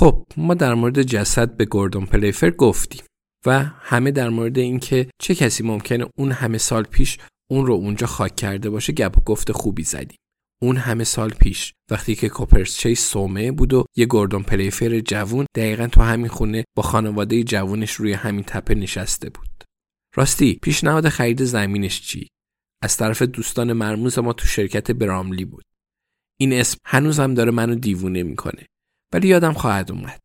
خب ما در مورد جسد به گوردون پلیفر گفتیم و همه در مورد اینکه چه کسی ممکنه اون همه سال پیش اون رو اونجا خاک کرده باشه گپ و گفت خوبی زدیم. اون همه سال پیش وقتی که کوپرس چیس سومه بود و یه گوردون پلیفر جوون دقیقا تو همین خونه با خانواده جوونش روی همین تپه نشسته بود. راستی پیشنهاد خرید زمینش چی؟ از طرف دوستان مرموز ما تو شرکت براملی بود. این اسم هنوزم داره منو دیوونه می‌کنه. ولی یادم خواهد اومد.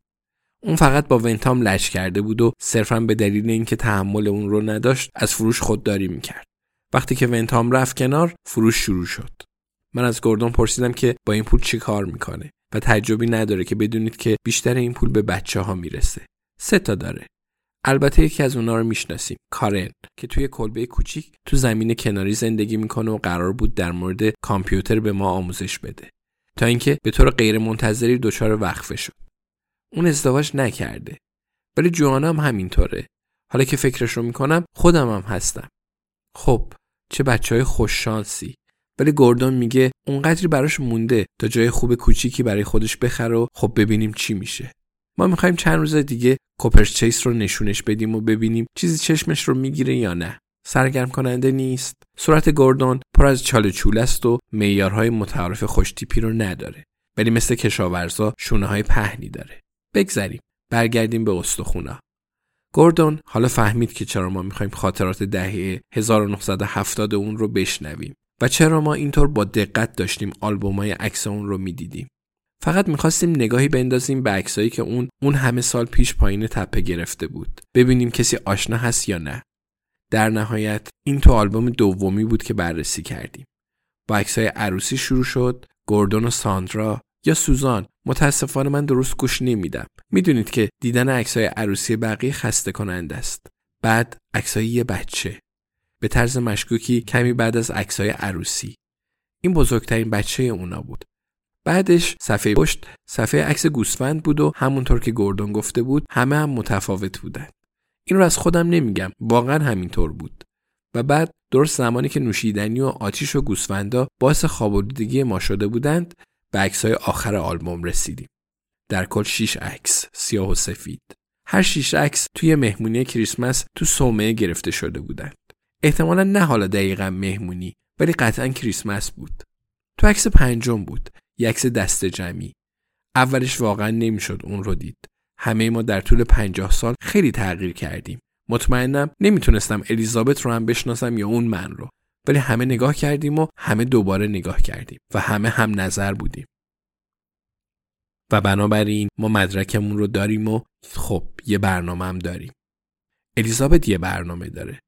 اون فقط با ونتام لش کرده بود و صرفا به دلیل اینکه تحمل اون رو نداشت از فروش خودداری می‌کرد. وقتی که ونتام رفت کنار فروش شروع شد. من از گوردون پرسیدم که با این پول چی کار می‌کنه و تعجبی نداره که بدونید که بیشتر این پول به بچه ها می‌رسه. سه تا داره. البته یکی از اونا رو می‌شناسیم کارن که توی کلبه کوچیک تو زمین کناری زندگی می‌کنه و قرار بود در مورد کامپیوتر به ما آموزش بده تا اینکه به طور غیر منتظری دچار وقفه شد. اون ازدواج نکرده. ولی جوانا هم همینطوره. حالا که فکرش رو می‌کنم خودم هم هستم. خب چه بچه های خوششانسی. ولی گوردون میگه اونقدری براش مونده تا جای خوب کوچیکی برای خودش بخره و خب ببینیم چی میشه. ما می‌خوایم چند روز دیگه کوپرس چیس رو نشونش بدیم و ببینیم چیزی چشمش رو می‌گیره یا نه. سرگرم کننده نیست. صورت گوردون پر از چاله چوله است و معیارهای متعارف خوشتیپی رو نداره. ولی مثل کشاورزا شونه های پهنی داره. بگذریم. برگردیم به استخونا. گوردون حالا فهمید که چرا ما می‌خوایم خاطرات دهه 1970 اون رو بشنویم و چرا ما اینطور با دقت داشتیم آلبومای عکس اون رو می‌دیدیم. فقط می‌خواستیم نگاهی بندازیم به عکسایی که اون اون همه سال پیش پایین تپه گرفته بود. ببینیم کسی آشنا هست یا نه. در نهایت این تو آلبوم دومی بود که بررسی کردیم. با عکسای عروسی شروع شد، گوردون و ساندرا یا سوزان متاسفانه من درست گوش نمیدم. می‌دونید که دیدن عکسای عروسی بقیه خسته کننده است. بعد عکسای یه بچه. به طرز مشکوکی کمی بعد از عکسای عروسی. این بزرگترین بچه اونا بود. بعدش صفحه پشت صفحه عکس گوسفند بود و همونطور که گوردون گفته بود همه هم متفاوت بودن. این رو از خودم نمیگم. واقعا همینطور بود. و بعد درست زمانی که نوشیدنی و آتیش و گوسفندا باعث خوابالودگی ما شده بودند به عکسای آخر آلبوم رسیدیم. در کل 6 عکس سیاه و سفید. هر شیش عکس توی مهمونی کریسمس تو صومعه گرفته شده بودند. احتمالا نه حالا دقیقا مهمونی ولی قطعا کریسمس بود. تو عکس پنجم بود یک عکس دست جمعی. اولش واقعا نمی‌شد اون رو دید. همه ما در طول پنجاه سال خیلی تغییر کردیم. مطمئنم نمی‌تونستم الیزابت رو هم بشناسم یا اون من رو. ولی همه نگاه کردیم و همه دوباره نگاه کردیم و همه هم نظر بودیم. و بنابراین ما مدرکمون رو داریم و خب یه برنامه هم داریم. الیزابت یه برنامه داره.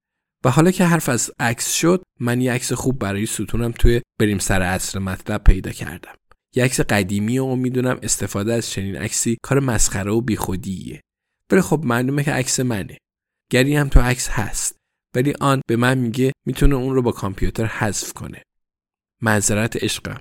و حالا که حرف از عکس شد من یه عکس خوب برای ستونم توی بریم سر اصل مطلب پیدا کردم. یه عکس قدیمی و می‌دونم استفاده از چنین عکسی کار مسخره و بیخودیه. ولی خب معلومه که عکس منه. گری هم تو عکس هست. ولی آن به من میگه می‌تونه اون رو با کامپیوتر حذف کنه. معذرت عشقم.